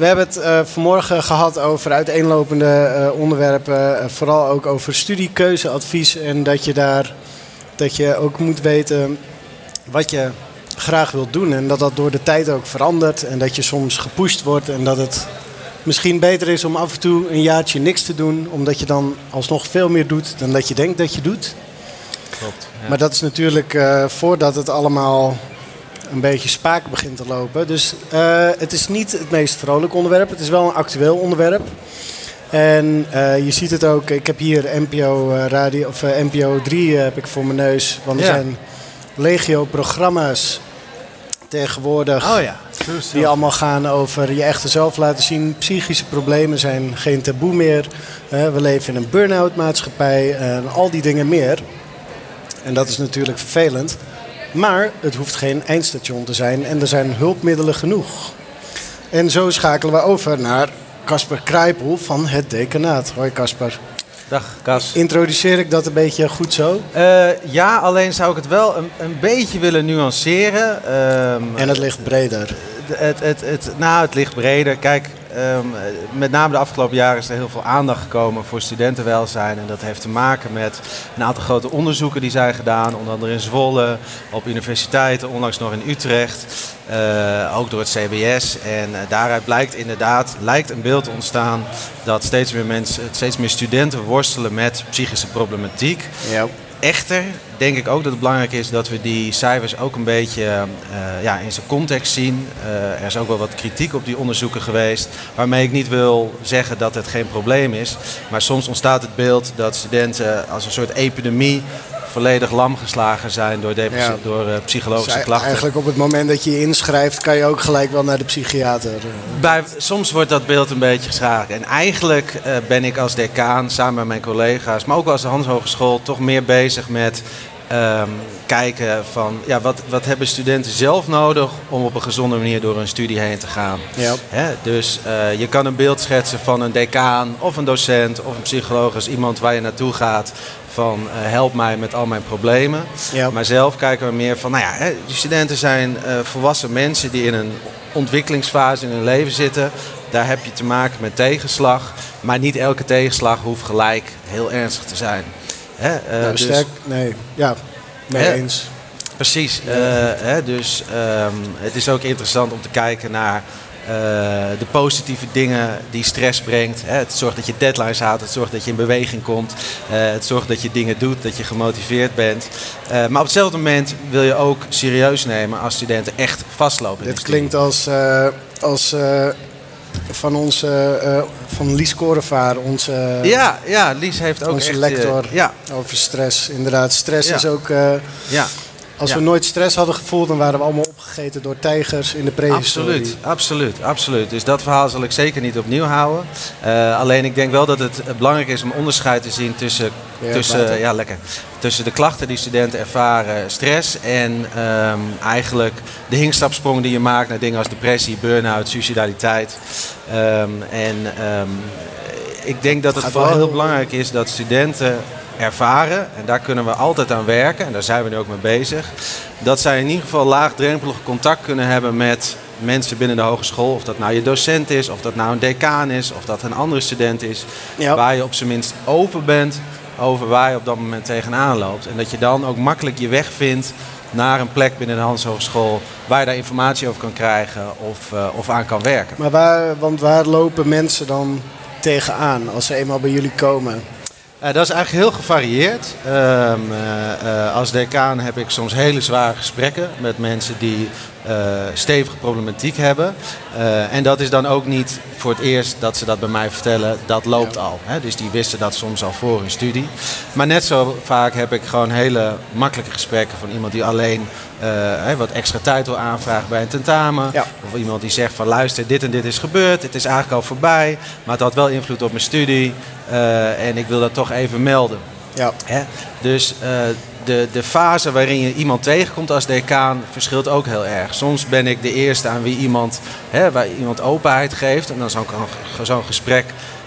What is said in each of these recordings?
we hebben het eh, vanmorgen gehad over uiteenlopende eh, onderwerpen. eh, vooral ook over studiekeuzeadvies. En dat je daar dat je ook moet weten wat je graag wilt doen. En dat dat door de tijd ook verandert. En dat je soms gepusht wordt. En dat het misschien beter is om af en toe een jaartje niks te doen. Omdat je dan alsnog veel meer doet dan dat je denkt dat je doet. Klopt. ja. Maar dat is natuurlijk voordat het allemaal een beetje spaak begint te lopen. Dus eh, het is niet het meest vrolijk onderwerp. Het is wel een actueel onderwerp. En eh, je ziet het ook. Ik heb hier NPO, eh, radio, of, NPO 3 heb ik voor mijn neus. Want er Ja. zijn legio programma's tegenwoordig. Oh ja. Die allemaal gaan over je echte zelf laten zien. Psychische problemen zijn geen taboe meer. We leven in een burn-out maatschappij en al die dingen meer. En dat is natuurlijk vervelend. Maar het hoeft geen eindstation te zijn en er zijn hulpmiddelen genoeg. En zo schakelen we over naar Casper Krijpel van het decanaat. Hoi Casper. Dag, Cas. Introduceer ik dat een beetje goed zo? Eh, ja, alleen zou ik het wel een, een beetje willen nuanceren. Ehm, En het ligt breder. het, het, het, nou, het ligt breder. Kijk, ehm, met name de afgelopen jaren is er heel veel aandacht gekomen voor studentenwelzijn. En dat heeft te maken met een aantal grote onderzoeken die zijn gedaan. Onder andere in Zwolle, op universiteiten, onlangs nog in Utrecht. eh, ook door het CBS. En eh, daaruit blijkt inderdaad, lijkt een beeld te ontstaan dat steeds meer mensen, steeds meer studenten worstelen met psychische problematiek. Echter denk ik ook dat het belangrijk is dat we die cijfers ook een beetje eh, ja, in zijn context zien. Eh, er is ook wel wat kritiek op die onderzoeken geweest, waarmee ik niet wil zeggen dat het geen probleem is. Maar soms ontstaat het beeld dat studenten als een soort epidemie volledig lam geslagen zijn door, Ja. door eh, psychologische Dus klachten. eigenlijk op het moment dat je je inschrijft, kan je ook gelijk wel naar de psychiater. Bij, soms wordt dat beeld een beetje geschaken. En eigenlijk eh, ben ik als decaan samen met mijn collega's, maar ook als de Hans Hogeschool, toch meer bezig met ehm, kijken van ja, wat, wat hebben studenten zelf nodig om op een gezonde manier door hun studie heen te gaan. Ja. Hè? Dus eh, je kan een beeld schetsen van een decaan of een docent of een psycholoog als iemand waar je naartoe gaat van eh, help mij met al mijn problemen. Ja. Maar zelf kijken we meer van, nou ja, hè, die studenten zijn eh, volwassen mensen die in een ontwikkelingsfase in hun leven zitten. Daar heb je te maken met tegenslag. Maar niet elke tegenslag hoeft gelijk heel ernstig te zijn. Hè, nou, dus- sterk, nee, ja, mee Hè? eens. Precies. eh, hè, dus ehm, het is ook interessant om te kijken naar eh, de positieve dingen die stress brengt. Hè. Het zorgt dat je deadlines haalt, het zorgt dat je in beweging komt, het zorgt dat je dingen doet, dat je gemotiveerd bent. Maar op hetzelfde moment wil je ook serieus nemen als studenten echt vastlopen. Dit klinkt als, als van onze, eh, van Lies Korevaar, onze, Ja, ja, Lies heeft ook onze echt, eh, lector, ja, over stress. Inderdaad, stress Ja. is ook, eh, ja. Als Ja. we nooit stress hadden gevoeld, dan waren we allemaal opgegeten door tijgers in de prehistorie. Absoluut, absoluut, absoluut. Dus dat verhaal zal ik zeker niet opnieuw houden. Eh, alleen ik denk wel dat het belangrijk is om onderscheid te zien tussen, Ja, tussen, ja, lekker, tussen de klachten die studenten ervaren, stress en ehm, eigenlijk de hinkstapsprong die je maakt naar dingen als depressie, burn-out, suicidaliteit. Ehm, en ehm, ik denk dat het vooral heel belangrijk is dat studenten ervaren, en daar kunnen we altijd aan werken, en daar zijn we nu ook mee bezig, dat zij in ieder geval laagdrempelig contact kunnen hebben met mensen binnen de hogeschool. Of dat nou je docent is, of dat nou een decaan is, of dat een andere student is. Ja. Waar je op zijn minst open bent over waar je op dat moment tegenaan loopt. En dat je dan ook makkelijk je weg vindt naar een plek binnen de Hans Hogeschool waar je daar informatie over kan krijgen of, eh, of aan kan werken. Maar waar, want waar lopen mensen dan tegenaan als ze eenmaal bij jullie komen? Eh, dat is eigenlijk heel gevarieerd. Ehm, eh, eh, als decaan heb ik soms hele zware gesprekken met mensen die eh, stevige problematiek hebben. Eh, en dat is dan ook niet voor het eerst dat ze dat bij mij vertellen. Dat loopt al. Hè? Dus die wisten dat soms al voor hun studie. Maar net zo vaak heb ik gewoon hele makkelijke gesprekken van iemand die alleen eh, hè, wat extra tijd wil aanvragen bij een tentamen. Ja. Of iemand die zegt van luister, dit en dit is gebeurd. Het is eigenlijk al voorbij. Maar het had wel invloed op mijn studie. en ik wil dat toch even melden. Ja, Hè? Dus de, de fase waarin je iemand tegenkomt als decaan verschilt ook heel erg. Soms ben ik de eerste aan wie iemand, hè, waar iemand openheid geeft. En dan zou zo'n gesprek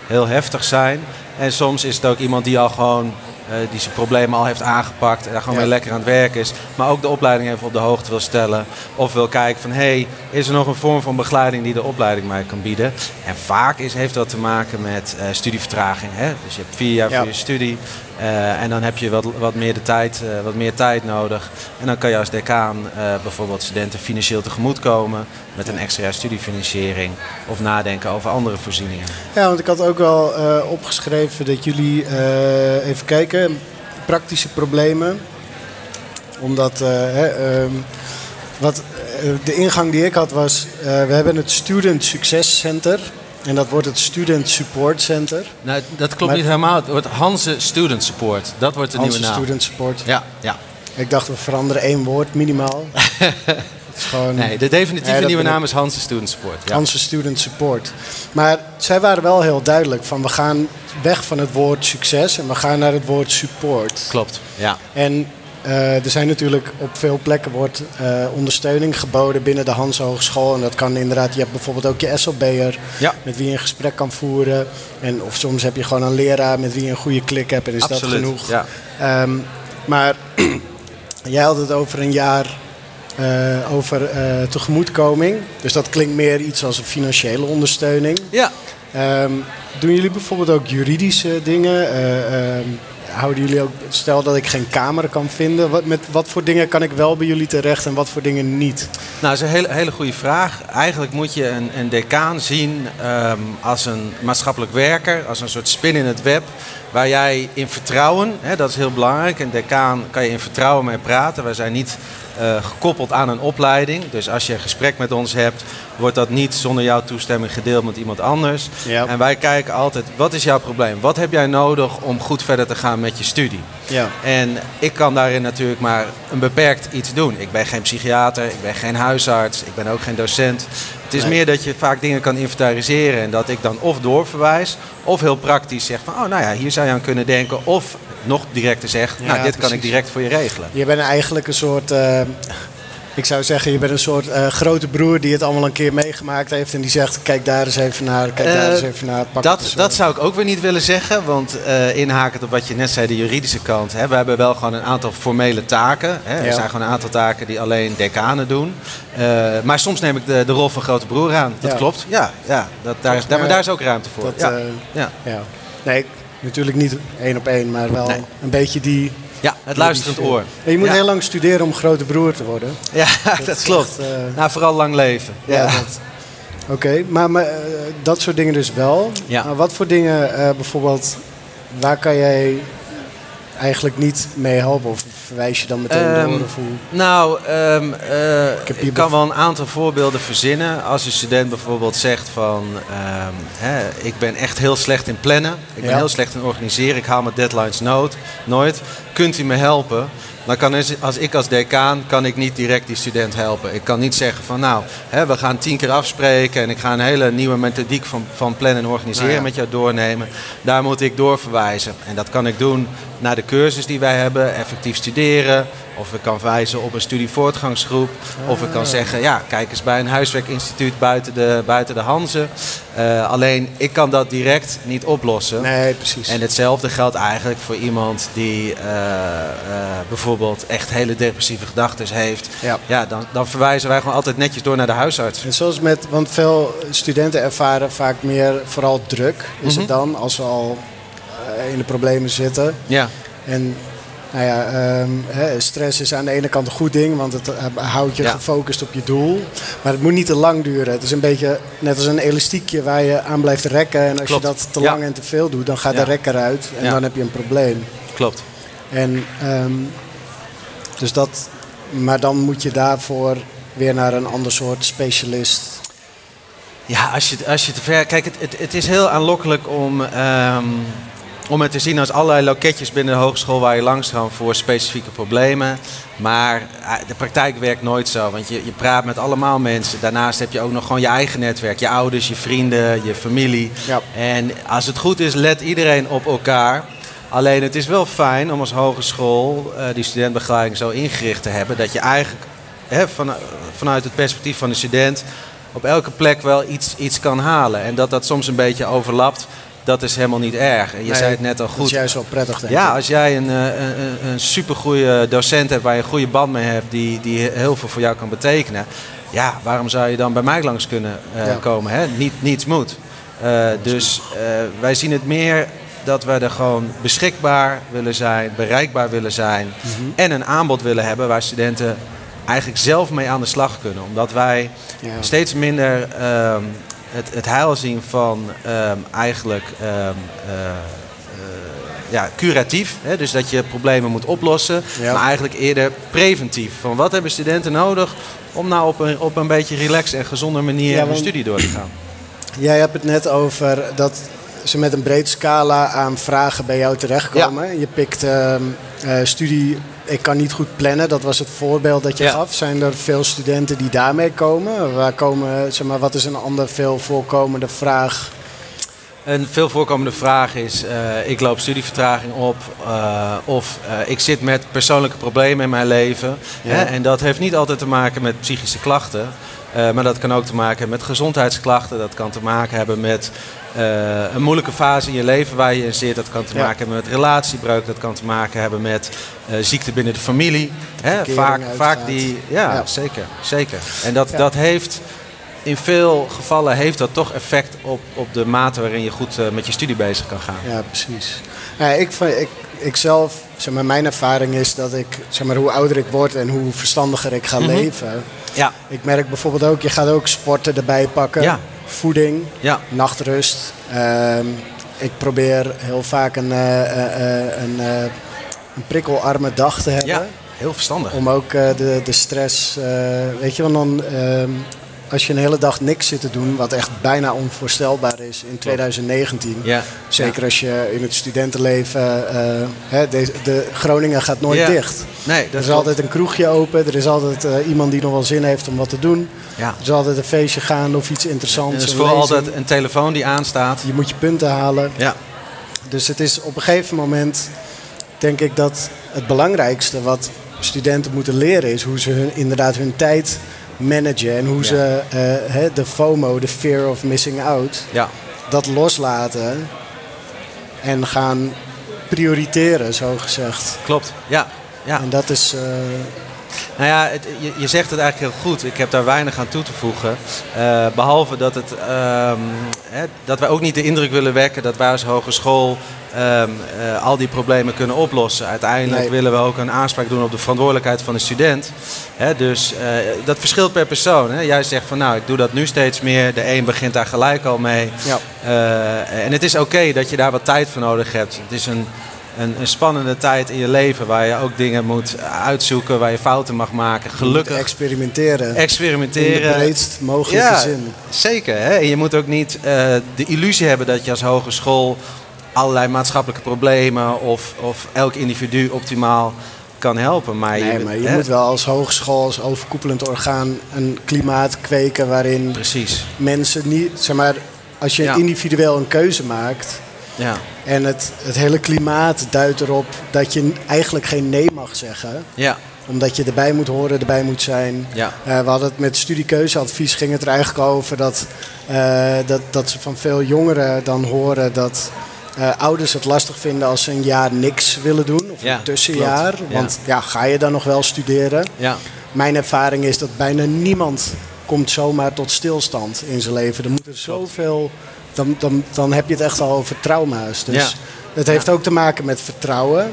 heel heftig zijn. En soms is het ook iemand die al gewoon uh, die zijn problemen al heeft aangepakt en daar gewoon weer lekker aan het werk is. Maar ook de opleiding even op de hoogte wil stellen. Of wil kijken van, hé, hey, is er nog een vorm van begeleiding die de opleiding mij kan bieden? En vaak is, heeft dat te maken met uh, studievertraging. Hè? Dus je hebt vier jaar voor je studie. Uh, en dan heb je wat, wat, meer de tijd, uh, wat meer tijd nodig. En dan kan je als decaan uh, bijvoorbeeld studenten financieel tegemoetkomen met een extra jaar studiefinanciering. Of nadenken over andere voorzieningen. Ja, want ik had ook wel opgeschreven dat jullie even kijken, praktische problemen. Omdat hè, um, wat, de ingang die ik had was, we hebben het Student Success Center. En dat wordt het Student Support Center. Nou, dat klopt niet helemaal. Het wordt Hanse Student Support. Dat wordt de Hanse nieuwe naam. Student Support. Ja, ja. Ik dacht, we veranderen één woord minimaal. gewoon... Nee, de definitieve ja, nieuwe naam is Hanse Student Support. Ja. Hanse Student Support. Maar zij waren wel heel duidelijk van we gaan weg van het woord succes en we gaan naar het woord support. Klopt, ja. En uh, er zijn natuurlijk op veel plekken wordt uh, ondersteuning geboden binnen de Hans Hogeschool. En dat kan inderdaad, je hebt bijvoorbeeld ook je SLB'er ja. met wie je een gesprek kan voeren. En, of soms heb je gewoon een leraar met wie je een goede klik hebt en is Absoluut, dat genoeg. Ja. Um, maar jij had het over een jaar uh, over tegemoetkoming. Dus dat klinkt meer iets als een financiële ondersteuning. Ja. Um, doen jullie bijvoorbeeld ook juridische dingen? Um, houden jullie ook, stel dat ik geen kamer kan vinden, wat, met wat voor dingen kan ik wel bij jullie terecht en wat voor dingen niet? Nou, dat is een hele, hele goede vraag. Eigenlijk moet je een, een decaan zien um, als een maatschappelijk werker, als een soort spin in het web, waar jij in vertrouwen, hè, dat is heel belangrijk, een decaan kan je in vertrouwen mee praten. Wij zijn niet uh, gekoppeld aan een opleiding. Dus als je een gesprek met ons hebt, wordt dat niet zonder jouw toestemming gedeeld met iemand anders. Ja. En wij kijken altijd, wat is jouw probleem? Wat heb jij nodig om goed verder te gaan met je studie? Ja. En ik kan daarin natuurlijk maar een beperkt iets doen. Ik ben geen psychiater, ik ben geen huisarts, ik ben ook geen docent. Het is Nee. meer dat je vaak dingen kan inventariseren en dat ik dan of doorverwijs of heel praktisch zeg van, oh nou ja, hier zou je aan kunnen denken. Of nog directer zeg, Ja, nou dit kan ik direct voor je regelen. Je bent eigenlijk een soort, eh, ik zou zeggen, je bent een soort eh, grote broer die het allemaal een keer meegemaakt heeft en die zegt, kijk daar eens even naar, kijk daar Eh, eens even naar. Pak Dat, dat zou ik ook weer niet willen zeggen, want eh inhakend op wat je net zei, de juridische kant. Hè, we hebben wel gewoon een aantal formele taken. Hè. Er Ja. zijn gewoon een aantal taken die alleen decanen doen. Eh, maar soms neem ik de, de rol van grote broer aan. Dat Ja. klopt. Ja, ja dat, daar, is, daar, maar daar is ook ruimte voor. Dat, eh, ja. ja. Nee, natuurlijk niet één op één, maar wel Nee. een beetje die... ja, het luisterend die- oor. En je moet ja. heel lang studeren om grote broer te worden. Ja, dat, klopt. echt, nou, vooral lang leven. Ja, dat. Oké, maar, maar eh, dat soort dingen dus wel. Ja. Maar wat voor dingen eh, bijvoorbeeld, waar kan jij eigenlijk niet mee helpen? Of verwijs je dan meteen Ehm, door? Of hoe? Nou, ehm, eh, Ik heb ik, hier kan wel een aantal voorbeelden verzinnen. Als een student bijvoorbeeld zegt van... ehm, hè, ik ben echt heel slecht in plannen. Ik ben Ja. heel slecht in organiseren. Ik haal mijn deadlines nood, nooit. Kunt u me helpen? Dan kan als ik als decaan kan ik niet direct die student helpen. Ik kan niet zeggen van nou, hè, we gaan tien keer afspreken en ik ga een hele nieuwe methodiek van, van plannen en organiseren Nou ja. met jou doornemen. Daar moet ik doorverwijzen. En dat kan ik doen naar de cursus die wij hebben, effectief studeren. Of ik kan wijzen op een studievoortgangsgroep. Of ik Ah. kan zeggen, ja, kijk eens bij een huiswerkinstituut buiten de, buiten de Hanze. Eh, alleen, ik kan dat direct niet oplossen. Nee, precies. En hetzelfde geldt eigenlijk voor iemand die eh, eh, bijvoorbeeld echt hele depressieve gedachten heeft. Ja. Ja, dan, dan verwijzen wij gewoon altijd netjes door naar de huisarts. En zoals met, want veel studenten ervaren vaak meer vooral druk, is het Mhm. dan, als ze al in de problemen zitten. Ja, En nou ja, ehm, stress is aan de ene kant een goed ding, want het eh, houdt je Ja. gefocust op je doel. Maar het moet niet te lang duren. Het is een beetje net als een elastiekje waar je aan blijft rekken. En als Klopt. je dat te Ja. lang en te veel doet, dan gaat Ja. de rek eruit en dan heb je een probleem. klopt. En, ehm, dus dat, maar dan moet je daarvoor weer naar een ander soort specialist. Ja, als je, als je te ver... Kijk, het, het, het is heel aanlokkelijk om, ehm, om het te zien als allerlei loketjes binnen de hogeschool waar je langs kan voor specifieke problemen. Maar eh, de praktijk werkt nooit zo, want je, je praat met allemaal mensen. Daarnaast heb je ook nog gewoon je eigen netwerk. Je ouders, je vrienden, je familie. Ja. En als het goed is, let iedereen op elkaar. Alleen het is wel fijn om als hogeschool eh, die studentbegeleiding zo ingericht te hebben... dat je eigenlijk hè, van, vanuit het perspectief van de student op elke plek wel iets, iets kan halen. En dat dat soms een beetje overlapt dat is helemaal niet erg. En je Nee, zei het net al Dat goed. is juist wel prettig, denk Ja, ik. als jij een, eh, een, een, een supergoeie docent hebt waar je een goede band mee hebt, die, die heel veel voor jou kan betekenen. Ja, waarom zou je dan bij mij langs kunnen eh, Ja. komen? Hè? Niet, niets moet. Eh, dus wij zien het meer dat we er gewoon beschikbaar willen zijn, bereikbaar willen zijn Mhm. en een aanbod willen hebben waar studenten eigenlijk zelf mee aan de slag kunnen. Omdat wij Ja. steeds minder ehm, het, het heil zien van ehm, eigenlijk ehm, eh, eh, ja, curatief. Hè? Dus dat je problemen moet oplossen. Ja. Maar eigenlijk eerder preventief. Van wat hebben studenten nodig om nou op een, op een beetje relaxed en gezonde manier Ja, hun studie door te gaan. Jij hebt het net over dat ze met een breed scala aan vragen bij jou terechtkomen. Je pikt eh, studie, ik kan niet goed plannen, dat was het voorbeeld dat je Ja. gaf. Zijn er veel studenten die daarmee komen? Waar komen zeg maar, wat is een ander veel voorkomende vraag? Een veel voorkomende vraag is: eh, ik loop studievertraging op, eh, of eh, ik zit met persoonlijke problemen in mijn leven. Ja. Hè? En dat heeft niet altijd te maken met psychische klachten, maar dat kan ook te maken hebben met gezondheidsklachten. Dat kan te maken hebben met eh, een moeilijke fase in je leven waar je in zit. Dat kan te maken hebben met relatiebreuk. Dat kan te maken hebben met eh, ziekte binnen de familie. Hè? Vaak, vaak die, ja, Ja. zeker, zeker. En dat, Ja. dat heeft in veel gevallen heeft dat toch effect op, op de mate waarin je goed eh, met je studie bezig kan gaan. Ja, precies. Ja, ik, ik, ik zelf, zeg maar, mijn ervaring is dat ik, zeg maar, hoe ouder ik word en hoe verstandiger ik ga Mhm. leven. Ja, Ik merk bijvoorbeeld ook, je gaat ook sporten erbij pakken. Ja. Voeding, ja, nachtrust. Ehm, ik probeer heel vaak een, eh, eh, eh, een, een prikkelarme dag te hebben. ja. Heel verstandig. Om ook de, de stress, weet je, want dan ehm, als je een hele dag niks zit te doen, wat echt bijna onvoorstelbaar is in 2019. Ja. Zeker als je in het studentenleven, eh, hè, deze, de Groningen gaat nooit Ja. dicht. Nee, Er is altijd een kroegje open, er is altijd eh, iemand die nog wel zin heeft om wat te doen. Ja. Er is altijd een feestje gaan of iets interessants. Er is lezing. altijd een telefoon die aanstaat. Je moet je punten halen. Ja, Dus het is op een gegeven moment, denk ik dat het belangrijkste wat studenten moeten leren is hoe ze hun, inderdaad hun tijd managen. En hoe ze eh, de FOMO, de fear of missing out, ja, dat loslaten. En gaan prioriteren, zo gezegd. klopt. Ja, ja. En dat is. eh, Nou ja, het- je, je zegt het eigenlijk heel goed. Ik heb daar weinig aan toe te voegen. Eh, behalve dat, het, ehm, hè, dat wij ook niet de indruk willen wekken dat wij als hogeschool ehm, eh, al die problemen kunnen oplossen. Uiteindelijk Nee. willen we ook een aanspraak doen op de verantwoordelijkheid van de student. Dus eh, dat verschilt per persoon. Hè. Jij zegt van nou, ik doe dat nu steeds meer. De een begint daar gelijk al mee. ja. Eh, en het is oké dat je daar wat tijd voor nodig hebt. Het is een, een, een spannende tijd in je leven waar je ook dingen moet uitzoeken, waar je fouten mag maken. Gelukkig moet experimenteren. In de experimenteren. breedst mogelijke Ja, zin. zeker. Hè? En je moet ook niet de illusie hebben dat je als hogeschool allerlei maatschappelijke problemen of, of elk individu optimaal kan helpen. Maar Nee, je, maar je hè? moet wel als hogeschool, als overkoepelend orgaan, een klimaat kweken waarin Precies. mensen niet, zeg maar, als je Ja. individueel een keuze maakt Ja. en het, het hele klimaat duidt erop dat je eigenlijk geen nee mag zeggen, Ja. omdat je erbij moet horen, erbij moet zijn. Ja. Eh, we hadden het met studiekeuzeadvies, ging het er eigenlijk over dat, eh, dat, dat ze van veel jongeren dan horen dat eh, ouders het lastig vinden als ze een jaar niks willen doen, of Ja, een tussenjaar. klopt. Want ja, ga je dan nog wel studeren? Ja. Mijn ervaring is dat bijna niemand komt zomaar tot stilstand in zijn leven. Er moet er zoveel... Dan, dan, dan heb je het echt al over trauma's. Dus het heeft ook te maken met vertrouwen,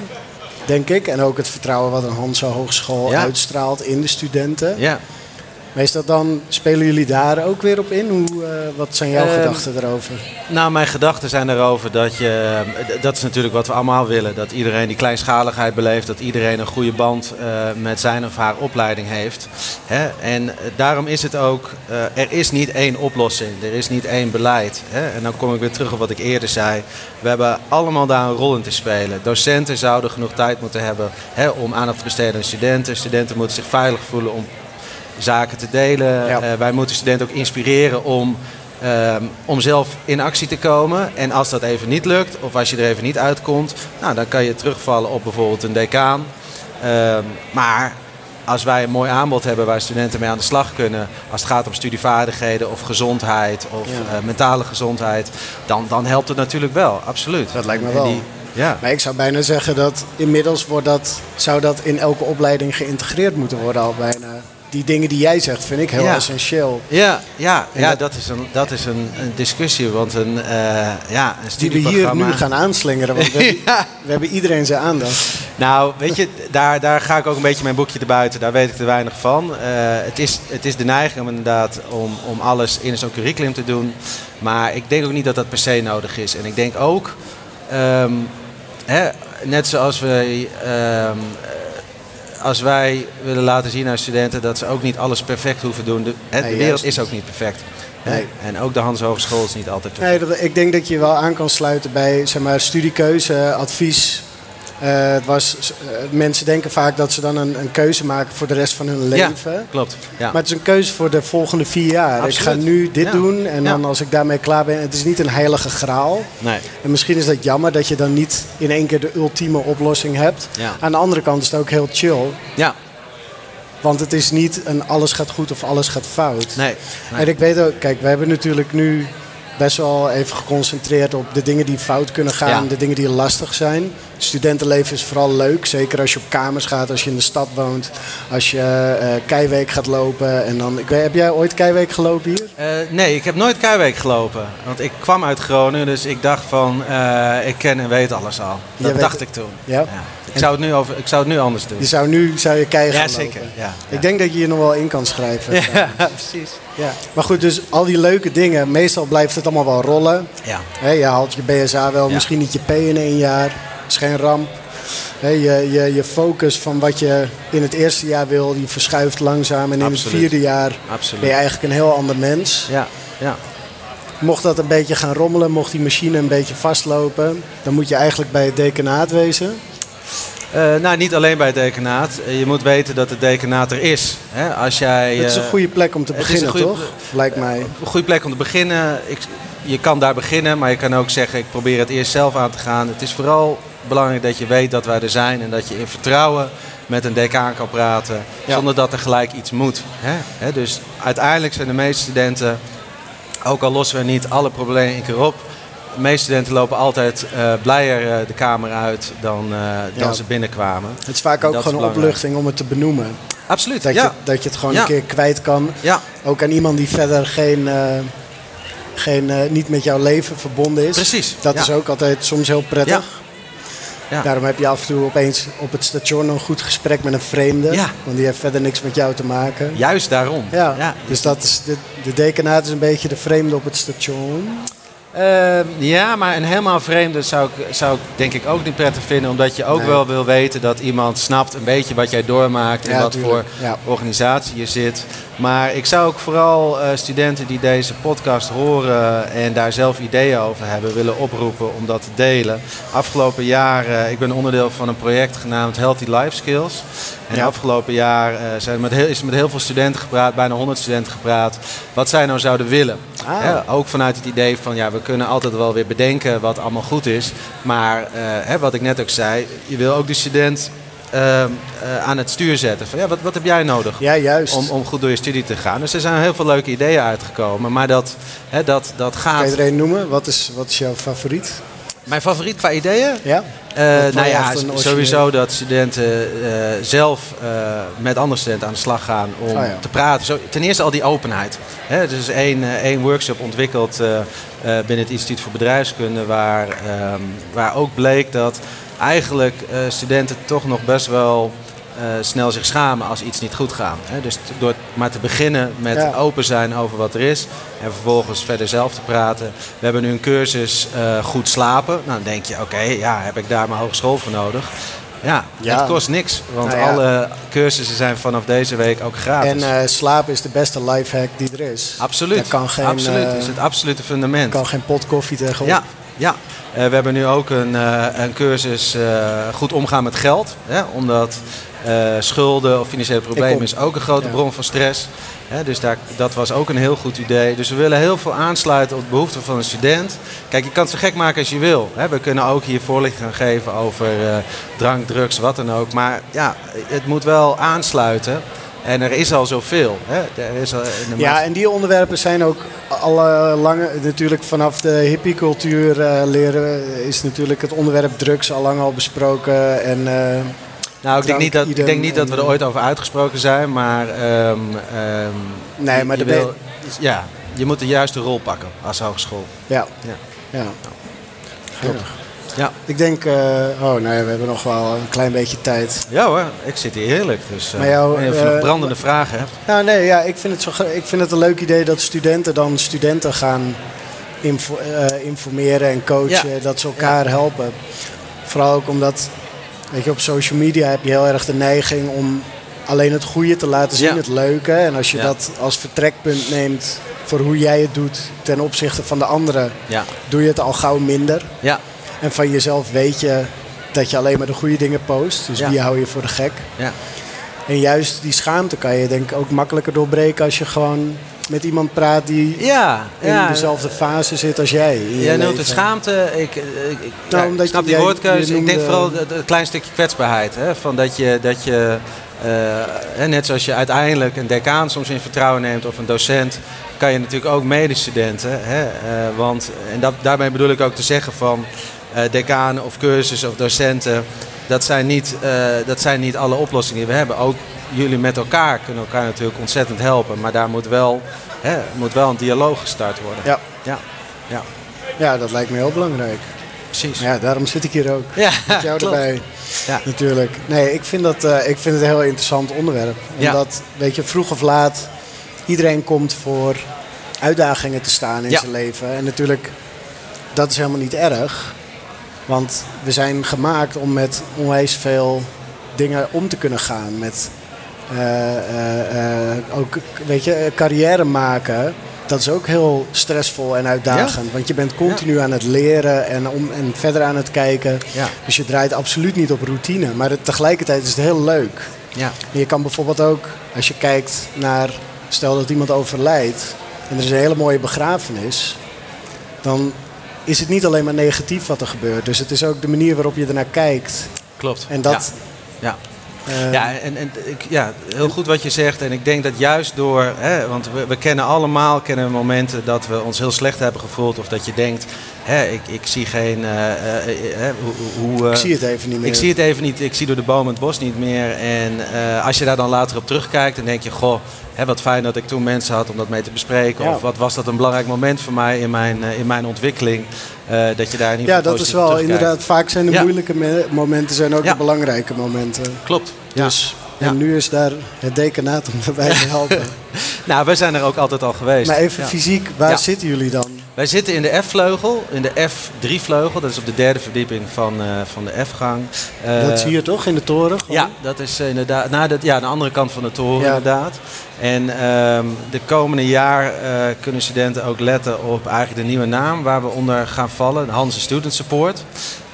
denk ik. En ook het vertrouwen wat een Hansa Hogeschool uitstraalt in de studenten. Ja. Dat dan, spelen jullie daar ook weer op in? Hoe, eh, wat zijn jouw Ehm, gedachten erover? Nou, mijn gedachten zijn erover dat je. d- Dat is natuurlijk wat we allemaal willen. Dat iedereen die kleinschaligheid beleeft. Dat iedereen een goede band eh, met zijn of haar opleiding heeft. Hè? En eh, daarom is het ook. eh, er is niet één oplossing. Er is niet één beleid. Hè? En dan kom ik weer terug op wat ik eerder zei. We hebben allemaal daar een rol in te spelen. Docenten zouden genoeg tijd moeten hebben hè, om aandacht te besteden aan studenten. Studenten moeten zich veilig voelen om zaken te delen. Ja. Eh, wij moeten studenten ook inspireren om, ehm, om zelf in actie te komen. En als dat even niet lukt, of als je er even niet uitkomt, nou, dan kan je terugvallen op bijvoorbeeld een decaan. Ehm, maar als wij een mooi aanbod hebben waar studenten mee aan de slag kunnen, als het gaat om studievaardigheden of gezondheid of Ja. eh, mentale gezondheid, dan, dan helpt het natuurlijk wel, absoluut. Dat lijkt me wel. die- ja. Maar ik zou bijna zeggen dat inmiddels wordt dat, zou dat in elke opleiding geïntegreerd moeten worden al bijna. Die dingen die jij zegt vind ik heel Ja. essentieel. Ja, ja, En ja dat- dat, is, een, dat is een, een discussie, want een, eh, ja, een Die we hier nu gaan aanslingeren, want we, hebben, we hebben iedereen zijn aandacht. Nou, weet je, daar, daar ga ik ook een beetje mijn boekje te buiten. Daar weet ik te weinig van. Eh, het, is, het is de neiging om inderdaad om, om alles in zo'n curriculum te doen. Maar ik denk ook niet dat dat per se nodig is. En ik denk ook, ehm, hè, net zoals we, ehm, eh, als wij willen laten zien aan studenten dat ze ook niet alles perfect hoeven doen. De, wereld is ook niet perfect. Nee. En ook de Hans Hogeschool is niet altijd perfect. Nee, dat, ik denk dat je wel aan kan sluiten bij zeg maar, studiekeuze, advies. Eh, het was, eh, mensen denken vaak dat ze dan een, een keuze maken voor de rest van hun Ja. leven. Klopt. Ja. Maar het is een keuze voor de volgende vier jaar. Ik ga nu dit Ja. doen en dan Ja. als ik daarmee klaar ben. Het is niet een heilige graal. nee. En misschien is dat jammer dat je dan niet in één keer de ultieme oplossing hebt. Ja. Aan de andere kant is het ook heel chill. Ja. Want het is niet een alles gaat goed of alles gaat fout. Nee. nee. En ik weet ook, kijk, we hebben natuurlijk nu best wel even geconcentreerd op de dingen die fout kunnen gaan, Ja. de dingen die lastig zijn. Studentenleven is vooral leuk, zeker als je op kamers gaat, als je in de stad woont, als je eh keiweek gaat lopen. En dan, ik weet, heb jij ooit keiweek gelopen hier? Eh, nee, ik heb nooit Keiweek gelopen. Want ik kwam uit Groningen, dus ik dacht van, eh, ik ken en weet alles al. Dat dacht ik toen. Ja. Ik, zou het nu over, ik zou het nu anders doen. Je zou nu zou je kei gaan Ja, zeker. lopen. Ja, Ik denk dat je hier nog wel in kan schrijven. Ja, precies. Ja. Maar goed, dus al die leuke dingen, meestal blijft het allemaal wel rollen. Ja. Hè, je haalt je BSA wel, misschien niet je P in één jaar. Is geen ramp. Je, je, je focus van wat je in het eerste jaar wil, die verschuift langzaam. En in Absoluut. het vierde jaar Absoluut. ben je eigenlijk een heel ander mens. Ja, ja. Mocht dat een beetje gaan rommelen, mocht die machine een beetje vastlopen... dan moet je eigenlijk bij het decanaat wezen. Eh, nou, niet alleen bij het dekenaat. Eh, je moet weten dat het dekenaat er is. Hè? Als jij, Het is een eh, goede plek om te beginnen, goede toch? Lijkt mij. Een goede plek om te beginnen. Ik, je kan daar beginnen, maar je kan ook zeggen: ik probeer het eerst zelf aan te gaan. Het is vooral belangrijk dat je weet dat wij er zijn en dat je in vertrouwen met een decaan kan praten, Ja. zonder dat er gelijk iets moet. Hè? Hè, dus uiteindelijk zijn de meeste studenten, ook al lossen we niet alle problemen in keer op, de meeste studenten lopen altijd eh, blijer eh, de kamer uit dan, eh, dan Ja. ze binnenkwamen. Het is vaak ook gewoon een opluchting om het te benoemen. Absoluut. Dat, ja. je, dat je het gewoon Ja. een keer kwijt kan. ja, Ook aan iemand die verder geen, geen, niet met jouw leven verbonden is. precies. Dat ja. is ook altijd soms heel prettig. Ja. Daarom heb je af en toe opeens op het station een goed gesprek met een vreemde. Ja. Want die heeft verder niks met jou te maken. Juist daarom. Ja, Ja. dus dat is de, de decanaat is een beetje de vreemde op het station. Ehm, ja, maar een helemaal vreemde zou ik, zou ik denk ik ook niet prettig vinden. Omdat je ook Nee. wel wil weten dat iemand snapt een beetje wat jij doormaakt. En Ja, wat tuurlijk. voor Ja. organisatie je zit. Maar ik zou ook vooral eh, studenten die deze podcast horen en daar zelf ideeën over hebben willen oproepen om dat te delen. Afgelopen jaar, eh, ik ben onderdeel van een project genaamd Healthy Life Skills. En Ja. afgelopen jaar eh, zijn met heel, is er met heel veel studenten gepraat, bijna 100 studenten gepraat, wat zij nou zouden willen. Ah. Hè, ook vanuit het idee van ja, we kunnen altijd wel weer bedenken wat allemaal goed is. Maar eh, hè, wat ik net ook zei, je wil ook de student eh, eh, aan het stuur zetten. Van, ja, wat, wat heb jij nodig? Ja, juist. Om, om goed door je studie te gaan. Dus er zijn heel veel leuke ideeën uitgekomen. Maar dat, hè, dat, dat Kan gaat. je er een noemen? Wat is, wat is jouw favoriet? Mijn favoriet qua ideeën? Ja? Eh, nou ja, sowieso dat studenten eh, zelf eh, met andere studenten aan de slag gaan om Oh ja. te praten. Zo, ten eerste al die openheid. Hè, er is één, één workshop ontwikkeld binnen het Instituut voor Bedrijfskunde waar, ehm, waar ook bleek dat eigenlijk studenten toch nog best wel eh, snel zich schamen als iets niet goed gaat. Hè. Dus door maar te beginnen met Ja. open zijn over wat er is en vervolgens verder zelf te praten. We hebben nu een cursus eh, goed slapen. Nou, dan denk je, oké, ja, heb ik daar mijn hogeschool voor nodig? Ja, Ja. het kost niks, want Nou ja. alle cursussen zijn vanaf deze week ook gratis. En eh slapen is de beste lifehack die er is. absoluut, Daar kan geen, absoluut. is het absolute fundament. kan geen pot koffie tegenop. Ja, ja. We hebben nu ook een, een cursus goed omgaan met geld. Hè? Omdat Eh, schulden of financiële problemen is ook een grote Ja. bron van stress. Dus daar, dat was ook een heel goed idee. Dus we willen heel veel aansluiten op de behoeften van een student. Kijk, je kan het zo gek maken als je wil. We kunnen ook hier voorlichting gaan geven over eh, drank, drugs, wat dan ook. Maar ja, het moet wel aansluiten. En er is al zoveel. Hè. Er is al in de Ja, en die onderwerpen zijn ook alle lange, natuurlijk vanaf de hippiecultuur eh leren is natuurlijk het onderwerp drugs al lang al besproken. En Nou, ik denk, drank, niet dat, ik denk niet dat we er en, ooit over uitgesproken zijn, maar... ehm, ehm, Nee, maar je de wil- Ja, je moet de juiste rol pakken als hogeschool. ja, Ja. ja. Ja. Ik denk, eh, oh nou ja, we hebben nog wel een klein beetje tijd. ja hoor, ik zit hier heerlijk. Dus eh, Maar jou, nog eh, brandende vragen hebt. Nou nee, ja, ik vind het, zo, ik vind het een leuk idee dat studenten dan studenten gaan info- eh, informeren en coachen. Ja. Dat ze elkaar helpen. Vooral ook omdat, weet je, op social media heb je heel erg de neiging om alleen het goede te laten zien, Ja. het leuke. En als je Ja. dat als vertrekpunt neemt voor hoe jij het doet ten opzichte van de anderen, Ja. doe je het al gauw minder. Ja. En van jezelf weet je dat je alleen maar de goede dingen post. Dus wie hou je voor de gek? Ja. En juist die schaamte kan je denk ik ook makkelijker doorbreken als je gewoon met iemand praat die Ja, in dezelfde fase zit als jij. Jij noemt het schaamte. Ik, ik, ik, Nou, ja, omdat ik snap die woordkeuze. Ik denk vooral het, het klein stukje kwetsbaarheid. Hè? Van dat je, dat je eh, net zoals je uiteindelijk een decaan soms in vertrouwen neemt of een docent, kan je natuurlijk ook medestudenten. Hè? Eh, want, en dat, daarmee bedoel ik ook te zeggen van eh decanen of cursussen of docenten. Dat zijn, niet, eh, dat zijn niet alle oplossingen die we hebben. Ook jullie met elkaar kunnen elkaar natuurlijk ontzettend helpen. Maar daar moet wel, hè, moet wel een dialoog gestart worden. Ja. Ja, ja ja, dat lijkt me heel belangrijk. precies. Ja, daarom zit ik hier ook. Ja, Met jou klopt. erbij. Ja. Natuurlijk. Nee, ik vind, dat, eh, ik vind het een heel interessant onderwerp. Ja. Omdat, weet je, vroeg of laat, iedereen komt voor uitdagingen te staan in Ja. zijn leven. En natuurlijk, dat is helemaal niet erg. Want we zijn gemaakt om met onwijs veel dingen om te kunnen gaan. Met ook, weet je, eh, carrière maken. Dat is ook heel stressvol en uitdagend. Want je bent continu aan het leren en, om, en verder aan het kijken. Ja. Dus je draait absoluut niet op routine. Maar het, tegelijkertijd is het heel leuk. Ja. En je kan bijvoorbeeld ook, als je kijkt naar, stel dat iemand overlijdt en er is een hele mooie begrafenis, dan is het niet alleen maar negatief wat er gebeurt. Dus het is ook de manier waarop je ernaar kijkt. Klopt. En dat, Ja. Eh, Ja, en, en ik, ja, heel goed wat je zegt. En ik denk dat juist door, hè, want we, we kennen allemaal kennen momenten dat we ons heel slecht hebben gevoeld. Of dat je denkt, hè, ik, ik zie geen, eh, eh, eh, hoe, hoe, ik zie het even niet meer. ik zie het even niet, ik zie door de boom het bos niet meer. En als je daar dan later op terugkijkt, dan denk je, goh, hè, wat fijn dat ik toen mensen had om dat mee te bespreken. Ja. Of wat was dat een belangrijk moment voor mij in mijn, in mijn ontwikkeling. dat je daar ieder ja, dat is wel inderdaad. Vaak zijn de Ja. moeilijke me- momenten zijn ook Ja. de belangrijke momenten. Klopt. Ja. Dus. En nu is daar het decanaat om daarbij te helpen. Nou, wij zijn er ook altijd al geweest. maar even fysiek, waar zitten jullie dan? Wij zitten in de F-vleugel, in de F3-vleugel. Dat is op de derde verdieping van, eh, van de F-gang. Eh, dat zie je toch in de toren? gewoon? Ja, dat is eh, inderdaad na de, ja, aan de andere kant van de toren Ja. inderdaad. En ehm, de komende jaar eh, kunnen studenten ook letten op eigenlijk de nieuwe naam waar we onder gaan vallen. De Hanse Student Support.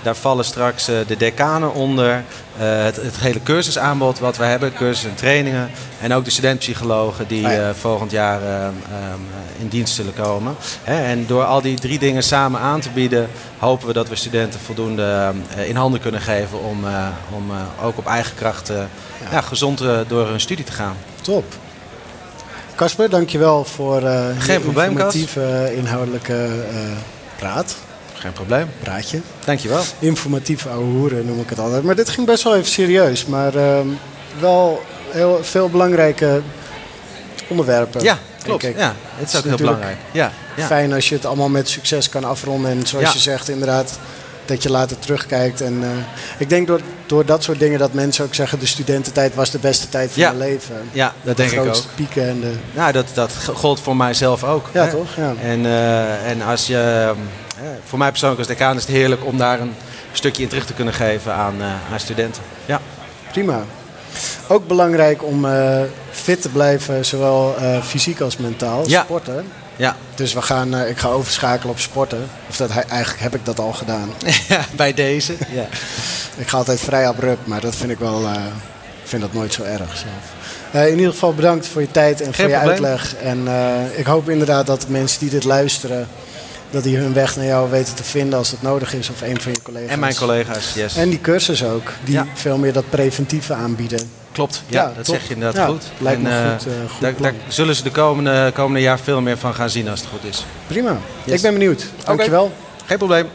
Daar vallen straks eh, de decanen onder. eh, het, het hele cursusaanbod wat we hebben, cursussen en trainingen. En ook de studentpsychologen die Ah ja. eh, volgend jaar in dienst zullen komen. Hè, en door al die drie dingen samen aan te bieden, hopen we dat we studenten voldoende in handen kunnen geven om, om ook op eigen kracht eh, ja. gezond door hun studie te gaan. Top. Casper, dankjewel voor eh Geen probleem, informatieve, inhoudelijke eh, praat. Geen probleem. Praatje. Dankjewel. Informatief ouwe hoeren noem ik het altijd. Maar dit ging best wel even serieus. Maar ehm, wel heel veel belangrijke onderwerpen. Ja, denk klopt. ik. Ja, het is ook heel belangrijk. Ja, ja. Fijn als je het allemaal met succes kan afronden. En zoals Ja. je zegt, inderdaad, dat je later terugkijkt. En eh, ik denk door, door dat soort dingen dat mensen ook zeggen... de studententijd was de beste tijd van Ja. mijn leven. ja dat denk de ik ook. grootste pieken en de... Nou, dat, dat gold voor mijzelf ook. Ja, hè. toch? Ja. En, eh, en als je, ehm, voor mij persoonlijk als decaan is het heerlijk om daar een stukje in terug te kunnen geven aan, eh, aan studenten. Ja. Prima. Ook belangrijk om eh, fit te blijven, zowel eh, fysiek als mentaal. Ja. Sporten. Ja. Dus we gaan, ik ga overschakelen op sporten. Of dat, eigenlijk heb ik dat al gedaan. bij deze. Ja. Ik ga altijd vrij abrupt, maar dat vind ik wel, ik vind dat nooit zo erg zelf. In ieder geval bedankt voor je tijd en voor je probleem. uitleg. En ik hoop inderdaad dat mensen die dit luisteren, dat die hun weg naar jou weten te vinden als dat nodig is. Of een van je collega's. En mijn collega's, yes. En die cursus ook, die Ja. veel meer dat preventieve aanbieden. Klopt, ja, Ja, dat top. zeg je inderdaad Ja, goed. lijkt me en, eh, goed, eh, goed daar, daar zullen ze de komende, komende jaar veel meer van gaan zien als het goed is. Prima. Yes. Ik ben benieuwd. Dankjewel. Geen probleem.